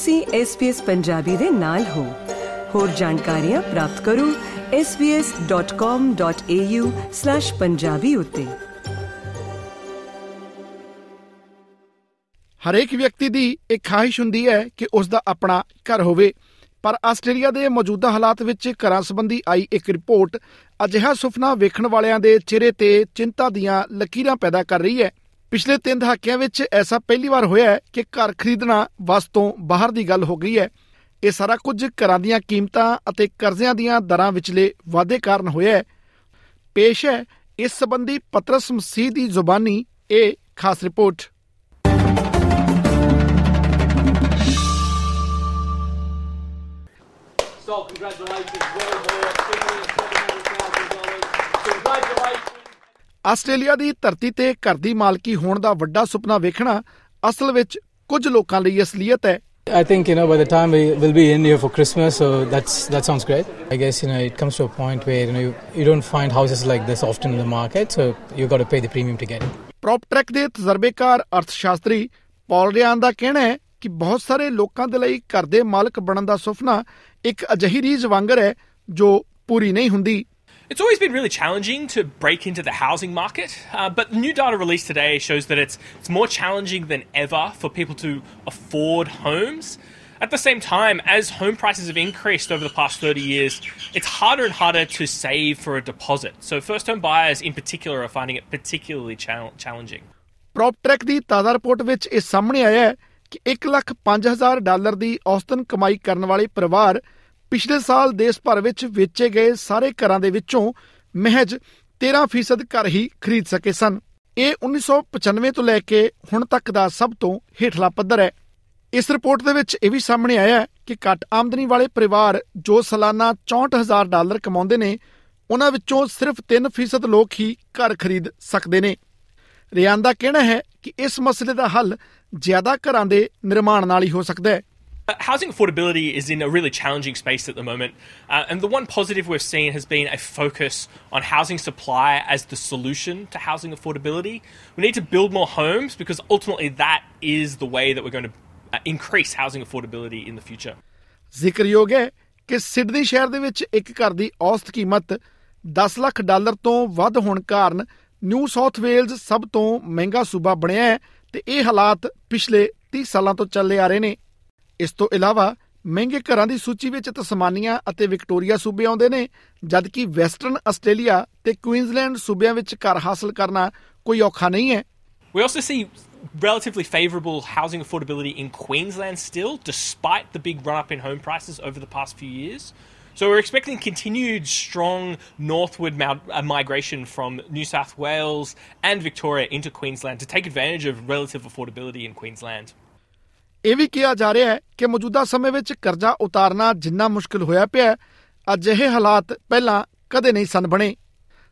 ਤੁਸੀਂ SBS ਪੰਜਾਬੀ ਦੇ ਨਾਲ ਹੋ। ਹੋਰ ਜਾਣਕਾਰੀਆਂ ਪ੍ਰਾਪਤ ਕਰੋ svs.com.au/punjabi ਉਤੇ। ਹਰੇਕ ਵਿਅਕਤੀ ਦੀ ਇੱਕ ਖਾਹਿਸ਼ ਹੁੰਦੀ ਹੈ ਕਿ ਉਸ ਦਾ ਆਪਣਾ ਘਰ ਹੋਵੇ। ਪਰ ਆਸਟ੍ਰੇਲੀਆ ਦੇ ਮੌਜੂਦਾ ਹਾਲਾਤ ਵਿੱਚ ਘਰਾਂ ਸੰਬੰਧੀ ਆਈ ਇੱਕ ਰਿਪੋਰਟ ਅਜਿਹਾ ਸੁਪਨਾ ਵੇਖਣ ਵਾਲਿਆਂ ਦੇ ਚਿਹਰੇ ਤੇ ਚਿੰਤਾ ਦੀਆਂ ਲਕੀਰਾਂ ਪੈਦਾ ਕਰ ਰਹੀ ਹੈ। ਪਿਛਲੇ 3 ਦਹਾਕਿਆਂ ਵਿੱਚ ਐਸਾ ਪਹਿਲੀ ਵਾਰ ਹੋਇਆ ਹੈ ਕਿ ਘਰ ਖਰੀਦਣਾ ਵਸ ਤੋਂ ਬਾਹਰ ਦੀ ਗੱਲ ਹੋ ਗਈ ਹੈ। ਇਹ ਸਾਰਾ ਕੁਝ ਘਰਾਂ ਦੀਆਂ ਕੀਮਤਾਂ ਅਤੇ ਕਰਜ਼ਿਆਂ ਦੀਆਂ ਦਰਾਂ ਵਿਚਲੇ ਵਾਧੇ ਕਾਰਨ ਹੋਇਆ ਹੈ। ਪੇਸ਼ ਹੈ ਇਸ ਸੰਬੰਧੀ ਪਤਰਸ ਮਸੀਹ ਦੀ ਜ਼ੁਬਾਨੀ ਇਹ ਖਾਸ report. So congratulations, well more, $7,700,000. Congratulations. Australia ਦੀ ਧਰਤੀ ਤੇ ਘਰ ਦੀ ਮਾਲਕੀ ਹੋਣ ਦਾ ਵੱਡਾ ਸੁਪਨਾ ਵੇਖਣਾ ਅਸਲ ਵਿੱਚ ਕੁਝ ਲੋਕਾਂ ਲਈ ਅਸਲੀਅਤ ਹੈ I think you know by the time we will be in here for Christmas, so that's that sounds great. I guess you know it comes to a point where you know you, you don't find houses like this often in the market, so you got to pay the premium to get it. ਪ੍ਰੌਪਟ੍ਰੈਕ ਦੇ ਤਜਰਬੇਕਾਰ ਅਰਥਸ਼ਾਸਤਰੀ ਪੌਲ Ryan ਦਾ ਕਹਿਣਾ ਹੈ ਕਿ ਬਹੁਤ ਸਾਰੇ ਲੋਕਾਂ ਦੇ ਲਈ ਘਰ ਦੇ ਮਾਲਕ ਬਣਨ ਦਾ ਸੁਪਨਾ ਇੱਕ ਅਜਿਹੀ ਰੀਝ ਵਾਂਗਰ ਹੈ ਜੋ ਪੂਰੀ ਨਹੀਂ ਹੁੰਦੀ It's always been really challenging to break into the housing market, uh, but new data released today shows that it's, it's more challenging than ever for people to afford homes. At the same time, as home prices have increased over the past 30 years, it's harder and harder to save for a deposit. So, first home buyers in particular are finding it particularly chal- challenging. ਪ੍ਰੌਪਟ੍ਰੈਕ ਦੀ ਤਾਜ਼ਾ report ਵਿੱਚ ਇਹ ਸਾਹਮਣੇ ਆਇਆ ਹੈ ਕਿ 1 lakh 5000 dollar ਦੀ ਔਸਤਨ ਕਮਾਈ ਕਰਨ ਵਾਲੇ ਪਰਿਵਾਰ ਪਿਛਲੇ ਸਾਲ ਦੇਸ਼ ਭਰ ਵਿੱਚ ਵੇਚੇ ਗਏ ਸਾਰੇ ਘਰਾਂ ਦੇ ਵਿੱਚੋਂ ਮਹਿਜ 13% ਘਰ ਹੀ ਖਰੀਦ ਸਕੇ ਸਨ। ਇਹ 1995 ਤੋਂ ਲੈ ਕੇ ਹੁਣ ਤੱਕ ਦਾ ਸਭ ਤੋਂ ਹੇਠਲਾ ਪੱਧਰ ਹੈ। ਇਸ ਰਿਪੋਰਟ ਦੇ ਵਿੱਚ ਇਹ ਵੀ ਸਾਹਮਣੇ ਆਇਆ ਹੈ ਕਿ ਘੱਟ ਆਮਦਨੀ ਵਾਲੇ ਪਰਿਵਾਰ ਜੋ ਸਾਲਾਨਾ 64000 ਡਾਲਰ ਕਮਾਉਂਦੇ ਨੇ ਉਹਨਾਂ ਵਿੱਚੋਂ ਸਿਰਫ 3% ਲੋਕ ਹੀ ਘਰ ਖਰੀਦ ਸਕਦੇ ਨੇ। ਰਿਆਨ ਦਾ ਕਹਿਣਾ ਹੈ ਕਿ ਇਸ ਮਸਲੇ ਦਾ ਹੱਲ ਜ਼ਿਆਦਾ ਘਰਾਂ ਦੇ ਨਿਰਮਾਣ ਨਾਲ ਹੀ ਹੋ ਸਕਦਾ ਹੈ। Uh, housing affordability is in a really challenging space at the moment, uh, and the one positive we've seen has been a focus on housing supply as the solution to housing affordability. We need to build more homes because ultimately that is the way that we're going to uh, increase housing affordability in the future. ਜ਼ਿਕਰਯੋਗ ਹੈ ਕਿ Sydney ਸ਼ਹਿਰ ਦੇ ਵਿੱਚ ਇੱਕ ਘਰ ਦੀ ਔਸਤ ਕੀਮਤ 10 ਲੱਖ ਡਾਲਰ ਤੋਂ ਵੱਧ ਹੋਣ ਕਾਰਨ ਨਿਊ ਸਾਊਥ ਵੇਲਜ਼ ਸਭ ਤੋਂ ਮਹਿੰਗਾ ਸੂਬਾ ਬਣਿਆ ਹੈ ਤੇ ਇਹ ਹਾਲਾਤ ਪਿਛਲੇ 30 ਸਾਲਾਂ ਤੋਂ ਚੱਲੇ ਆ ਰਹੇ ਨੇ ਇਸ ਤੋਂ ਇਲਾਵਾ ਮਹਿੰਗੇ ਘਰਾਂ ਦੀ ਸੂਚੀ ਵਿੱਚ ਤਸਮਾਨੀਆ ਅਤੇ ਵਿਕਟੋਰੀਆ ਸੂਬੇ ਆਉਂਦੇ ਨੇ ਜਦਕਿ ਵੈਸਟਰਨ ਆਸਟ੍ਰੇਲੀਆ ਤੇ ਕੁਈਨਜ਼ਲੈਂਡ ਸੂਬਿਆਂ ਵਿੱਚ ਘਰ ਹਾਸਲ ਕਰਨਾ ਕੋਈ ਔਖਾ ਨਹੀਂ ਹੈ We also see relatively favourable housing affordability in Queensland still, despite the big run up in home prices over the past few years. So we're expecting continued strong northward ma- uh, migration from New South Wales and Victoria into Queensland to take advantage of relative affordability in Queensland. ਇਹ ਵੀ ਕਿਹਾ ਜਾ ਰਿਹਾ ਹੈ ਕਿ ਮੌਜੂਦਾ ਸਮੇਂ ਵਿੱਚ ਕਰਜ਼ਾ ਉਤਾਰਨਾ ਜਿੰਨਾ ਮੁਸ਼ਕਲ ਹੋਇਆ ਪਿਆ ਹੈ, ਅਜਿਹੇ ਹਾਲਾਤ ਪਹਿਲਾਂ ਕਦੇ ਨਹੀਂ ਸਨ ਬਣੇ।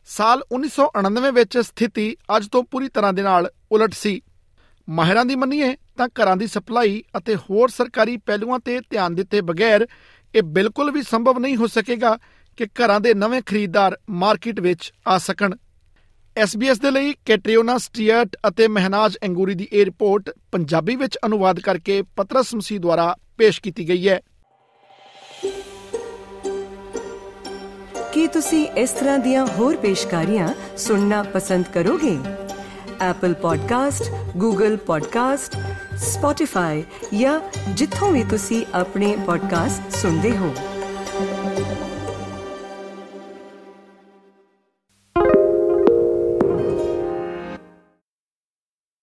ਸਾਲ 1999 ਵਿੱਚ ਸਥਿਤੀ ਅੱਜ ਤੋਂ ਪੂਰੀ ਤਰ੍ਹਾਂ ਦੇ ਨਾਲ ਉਲਟ ਸੀ। ਮਾਹਿਰਾਂ ਦੀ ਮੰਨੀਏ ਤਾਂ ਘਰਾਂ ਦੀ ਸਪਲਾਈ ਅਤੇ ਹੋਰ ਸਰਕਾਰੀ ਪਹਿਲੂਆਂ ਤੇ ਧਿਆਨ ਦਿੱਤੇ ਬਗੈਰ ਇਹ ਬਿਲਕੁਲ ਵੀ ਸੰਭਵ ਨਹੀਂ ਹੋ ਸਕੇਗਾ ਕਿ ਘਰਾਂ ਦੇ ਨਵੇਂ ਖਰੀਦਦਾਰ ਮਾਰਕੀਟ ਵਿੱਚ ਆ ਸਕਣ। SBS ਦੇ ਲਈ ਕੈਟਰੀਓਨਾ ਸਟੀਅਰਟ ਅਤੇ ਮਹਿਨਾਜ ਅੰਗੂਰੀ ਦੀ ਇਹ ਰਿਪੋਰਟ ਪੰਜਾਬੀ ਵਿੱਚ ਅਨੁਵਾਦ ਕਰਕੇ ਪਤਰਸ ਮਸੀਹ ਦੁਆਰਾ ਪੇਸ਼ ਕੀਤੀ ਗਈ ਹੈ। ਕੀ ਤੁਸੀਂ ਇਸ ਤਰ੍ਹਾਂ ਦੀਆਂ ਹੋਰ ਪੇਸ਼ਕਾਰੀਆਂ ਸੁਣਨਾ ਪਸੰਦ ਕਰੋਗੇ? Apple Podcast, Google Podcast, Spotify ਜਾਂ ਜਿੱਥੋਂ ਵੀ ਤੁਸੀਂ ਆਪਣੇ ਪੋਡਕਾਸਟ ਸੁਣਦੇ ਹੋ।